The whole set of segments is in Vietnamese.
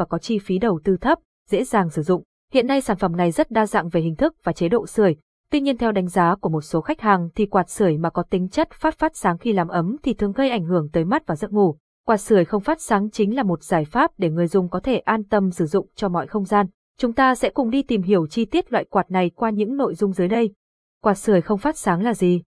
và có chi phí đầu tư thấp, dễ dàng sử dụng. Hiện nay sản phẩm này rất đa dạng về hình thức và chế độ sưởi. Tuy nhiên theo đánh giá của một số khách hàng thì quạt sưởi mà có tính chất phát phát sáng khi làm ấm thì thường gây ảnh hưởng tới mắt và giấc ngủ. Quạt sưởi không phát sáng chính là một giải pháp để người dùng có thể an tâm sử dụng cho mọi không gian. Chúng ta sẽ cùng đi tìm hiểu chi tiết loại quạt này qua những nội dung dưới đây. Quạt sưởi không phát sáng là gì?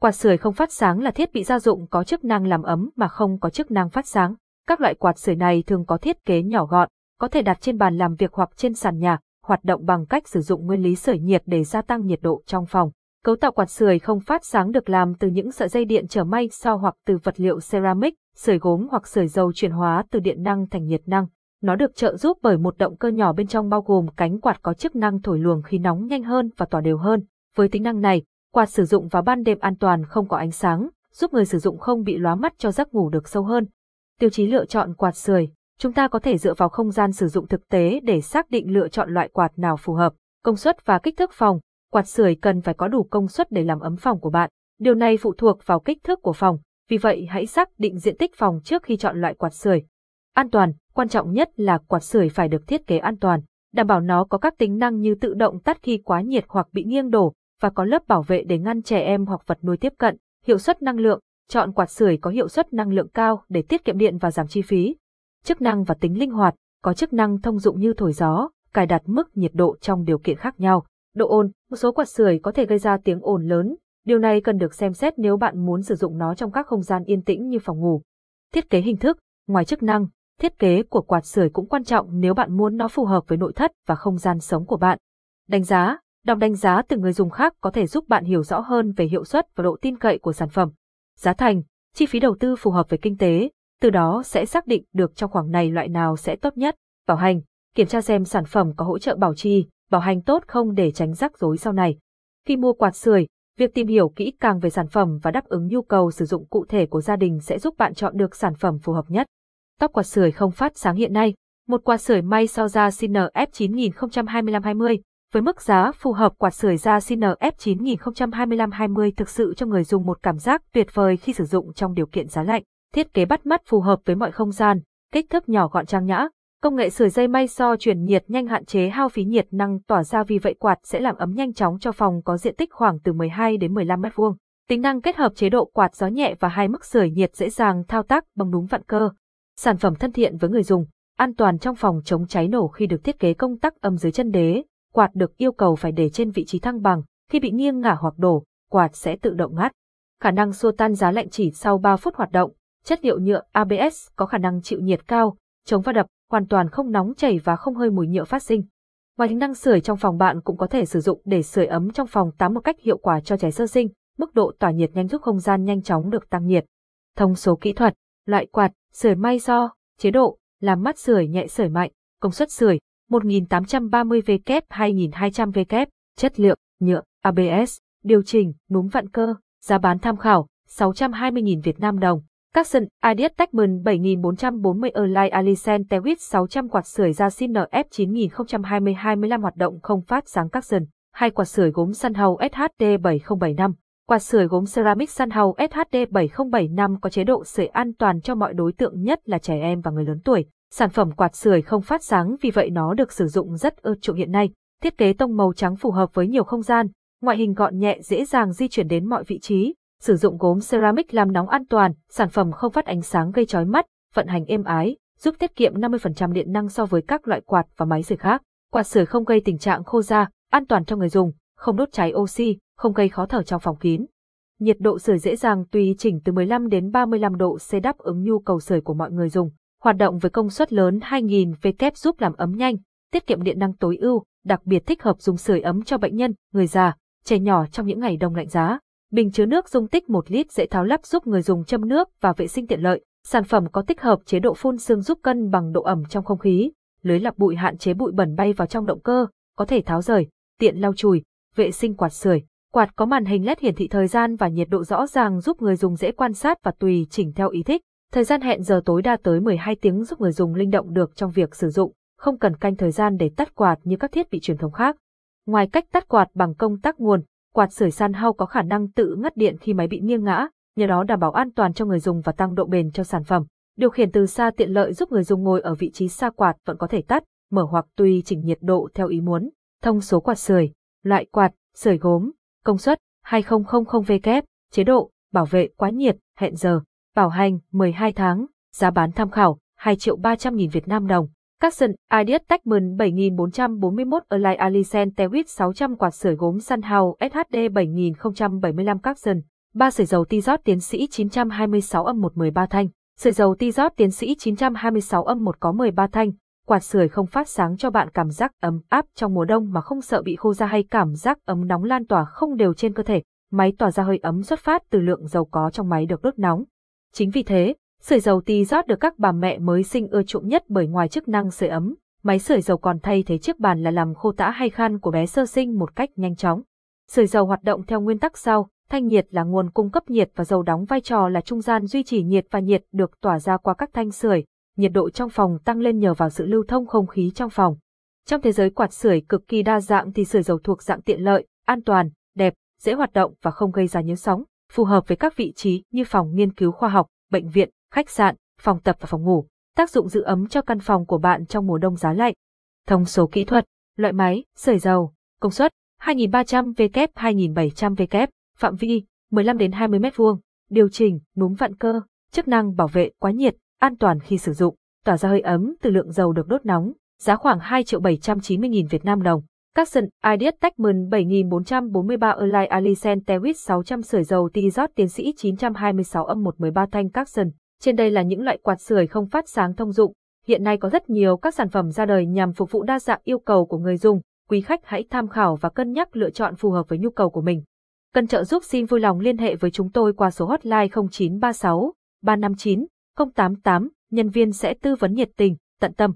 Quạt sưởi không phát sáng là thiết bị gia dụng có chức năng làm ấm mà không có chức năng phát sáng. Các loại quạt sưởi này thường có thiết kế nhỏ gọn, có thể đặt trên bàn làm việc hoặc trên sàn nhà, hoạt động bằng cách sử dụng nguyên lý sưởi nhiệt để gia tăng nhiệt độ trong phòng. Cấu tạo quạt sưởi không phát sáng được làm từ những sợi dây điện trở may so hoặc từ vật liệu ceramic, sưởi gốm hoặc sưởi dầu chuyển hóa từ điện năng thành nhiệt năng. Nó được trợ giúp bởi một động cơ nhỏ bên trong bao gồm cánh quạt có chức năng thổi luồng khí nóng nhanh hơn và tỏa đều hơn. Với tính năng này, quạt sử dụng vào ban đêm an toàn không có ánh sáng, giúp người sử dụng không bị lóa mắt cho giấc ngủ được sâu hơn. Tiêu chí lựa chọn quạt sưởi, chúng ta có thể dựa vào không gian sử dụng thực tế để xác định lựa chọn loại quạt nào phù hợp. Công suất và kích thước phòng, quạt sưởi cần phải có đủ công suất để làm ấm phòng của bạn. Điều này phụ thuộc vào kích thước của phòng, vì vậy hãy xác định diện tích phòng trước khi chọn loại quạt sưởi. An toàn, quan trọng nhất là quạt sưởi phải được thiết kế an toàn, đảm bảo nó có các tính năng như tự động tắt khi quá nhiệt hoặc bị nghiêng đổ và có lớp bảo vệ để ngăn trẻ em hoặc vật nuôi tiếp cận. Hiệu suất năng lượng, chọn quạt sưởi có hiệu suất năng lượng cao để tiết kiệm điện và giảm chi phí. Chức năng và tính linh hoạt, có chức năng thông dụng như thổi gió, cài đặt mức nhiệt độ trong điều kiện khác nhau. Độ ồn, một số quạt sưởi có thể gây ra tiếng ồn lớn, điều này cần được xem xét nếu bạn muốn sử dụng nó trong các không gian yên tĩnh như phòng ngủ. Thiết kế hình thức, ngoài chức năng, thiết kế của quạt sưởi cũng quan trọng nếu bạn muốn nó phù hợp với nội thất và không gian sống của bạn. Đánh giá, đọc đánh giá từ người dùng khác có thể giúp bạn hiểu rõ hơn về hiệu suất và độ tin cậy của sản phẩm. Giá thành, chi phí đầu tư phù hợp với kinh tế, từ đó sẽ xác định được trong khoảng này loại nào sẽ tốt nhất. Bảo hành, kiểm tra xem sản phẩm có hỗ trợ bảo trì, bảo hành tốt không để tránh rắc rối sau này. Khi mua quạt sưởi, việc tìm hiểu kỹ càng về sản phẩm và đáp ứng nhu cầu sử dụng cụ thể của gia đình sẽ giúp bạn chọn được sản phẩm phù hợp nhất. Tóc quạt sưởi không phát sáng hiện nay, một quạt sưởi may sau ra CNF 9025-20 với mức giá phù hợp quạt sưởi da CNF 9025-20 thực sự cho người dùng một cảm giác tuyệt vời khi sử dụng trong điều kiện giá lạnh. Thiết kế bắt mắt phù hợp với mọi không gian, kích thước nhỏ gọn trang nhã. Công nghệ sưởi dây may so truyền nhiệt nhanh hạn chế hao phí nhiệt năng tỏa ra vì vậy quạt sẽ làm ấm nhanh chóng cho phòng có diện tích khoảng từ 12 đến 15 mét vuông. Tính năng kết hợp chế độ quạt gió nhẹ và hai mức sưởi nhiệt dễ dàng thao tác bằng đúng vặn cơ. Sản phẩm thân thiện với người dùng, an toàn trong phòng chống cháy nổ khi được thiết kế công tắc âm dưới chân đế, quạt được yêu cầu phải để trên vị trí thăng bằng, khi bị nghiêng ngả hoặc đổ, quạt sẽ tự động ngắt. Khả năng xua tan giá lạnh chỉ sau 3 phút hoạt động, chất liệu nhựa ABS có khả năng chịu nhiệt cao, chống va đập, hoàn toàn không nóng chảy và không hơi mùi nhựa phát sinh. Ngoài tính năng sưởi trong phòng bạn cũng có thể sử dụng để sưởi ấm trong phòng tắm một cách hiệu quả cho trẻ sơ sinh, mức độ tỏa nhiệt nhanh giúp không gian nhanh chóng được tăng nhiệt. Thông số kỹ thuật, loại quạt, sưởi may do, chế độ, làm mát sưởi nhẹ sưởi mạnh, công suất sưởi 1830W 2200W, chất liệu, nhựa, ABS, điều chỉnh, núm vặn cơ, giá bán tham khảo, 620.000 Việt Nam đồng. Capson, Adidas Techman 7440 Align Alicent Tewit 600 quạt sưởi ra CNF 9020-25 hoạt động không phát sáng Capson, hai quạt sưởi gốm Sunhouse SHD 7075. Quạt sưởi gốm ceramic Sunhouse SHD 7075 có chế độ sưởi an toàn cho mọi đối tượng nhất là trẻ em và người lớn tuổi. Sản phẩm quạt sưởi không phát sáng vì vậy nó được sử dụng rất ưa chuộng hiện nay. Thiết kế tông màu trắng phù hợp với nhiều không gian, ngoại hình gọn nhẹ dễ dàng di chuyển đến mọi vị trí. Sử dụng gốm ceramic làm nóng an toàn, sản phẩm không phát ánh sáng gây chói mắt, vận hành êm ái, giúp tiết kiệm 50% điện năng so với các loại quạt và máy sưởi khác. Quạt sưởi không gây tình trạng khô da, an toàn cho người dùng, không đốt cháy oxy, không gây khó thở trong phòng kín. Nhiệt độ sưởi dễ dàng tùy chỉnh từ 15 đến 35 độ C đáp ứng nhu cầu sưởi của mọi người dùng. Hoạt động với công suất lớn 2000 W giúp làm ấm nhanh, tiết kiệm điện năng tối ưu, đặc biệt thích hợp dùng sưởi ấm cho bệnh nhân, người già, trẻ nhỏ trong những ngày đông lạnh giá. Bình chứa nước dung tích 1 lít dễ tháo lắp giúp người dùng châm nước và vệ sinh tiện lợi. Sản phẩm có tích hợp chế độ phun sương giúp cân bằng độ ẩm trong không khí, lưới lọc bụi hạn chế bụi bẩn bay vào trong động cơ, có thể tháo rời, tiện lau chùi, vệ sinh quạt sưởi. Quạt có màn hình LED hiển thị thời gian và nhiệt độ rõ ràng giúp người dùng dễ quan sát và tùy chỉnh theo ý thích. Thời gian hẹn giờ tối đa tới 12 tiếng giúp người dùng linh động được trong việc sử dụng, không cần canh thời gian để tắt quạt như các thiết bị truyền thống khác. Ngoài cách tắt quạt bằng công tắc nguồn, quạt sưởi san hao có khả năng tự ngắt điện khi máy bị nghiêng ngã, nhờ đó đảm bảo an toàn cho người dùng và tăng độ bền cho sản phẩm. Điều khiển từ xa tiện lợi giúp người dùng ngồi ở vị trí xa quạt vẫn có thể tắt, mở hoặc tùy chỉnh nhiệt độ theo ý muốn. Thông số quạt sưởi, loại quạt, sưởi gốm, công suất 2000W, chế độ, bảo vệ quá nhiệt, hẹn giờ, bảo hành 12 tháng, giá bán tham khảo 2 triệu 300 nghìn Việt Nam đồng. Capson, Ideas Techman 7441 Align Alicent Tewit 600 quạt sưởi gốm Sunhouse SHD 7075 Capson, 3 sưởi dầu Tizot tiến sĩ 926 âm 113 thanh, sưởi dầu Tizot tiến sĩ 926 âm 1 có 13 thanh, quạt sưởi không phát sáng cho bạn cảm giác ấm áp trong mùa đông mà không sợ bị khô da hay cảm giác ấm nóng lan tỏa không đều trên cơ thể. Máy tỏa ra hơi ấm xuất phát từ lượng dầu có trong máy được đốt nóng. Chính vì thế, sưởi dầu tì rót được các bà mẹ mới sinh ưa chuộng nhất bởi ngoài chức năng sưởi ấm, máy sưởi dầu còn thay thế chiếc bàn là làm khô tã hay khăn của bé sơ sinh một cách nhanh chóng. Sưởi dầu hoạt động theo nguyên tắc sau, thanh nhiệt là nguồn cung cấp nhiệt và dầu đóng vai trò là trung gian duy trì nhiệt và nhiệt được tỏa ra qua các thanh sưởi, nhiệt độ trong phòng tăng lên nhờ vào sự lưu thông không khí trong phòng. Trong thế giới quạt sưởi cực kỳ đa dạng thì sưởi dầu thuộc dạng tiện lợi, an toàn, đẹp, dễ hoạt động và không gây ra nhiễu sóng, phù hợp với các vị trí như phòng nghiên cứu khoa học, bệnh viện, khách sạn, phòng tập và phòng ngủ. Tác dụng giữ ấm cho căn phòng của bạn trong mùa đông giá lạnh. Thông số kỹ thuật, loại máy, sưởi dầu, công suất 2300W 2700W, phạm vi 15 đến 20 m2, điều chỉnh, núm vặn cơ, chức năng bảo vệ quá nhiệt, an toàn khi sử dụng, tỏa ra hơi ấm từ lượng dầu được đốt nóng, giá khoảng 2 triệu 790 nghìn Việt Nam đồng. Capson Ideas Techman 7443 Align Alicent Tewit 600 sưởi dầu Tizot tiến sĩ 926 âm 113 thanh Capson. Trên đây là những loại quạt sưởi không phát sáng thông dụng. Hiện nay có rất nhiều các sản phẩm ra đời nhằm phục vụ đa dạng yêu cầu của người dùng. Quý khách hãy tham khảo và cân nhắc lựa chọn phù hợp với nhu cầu của mình. Cần trợ giúp xin vui lòng liên hệ với chúng tôi qua số hotline 0936 359 088, nhân viên sẽ tư vấn nhiệt tình, tận tâm.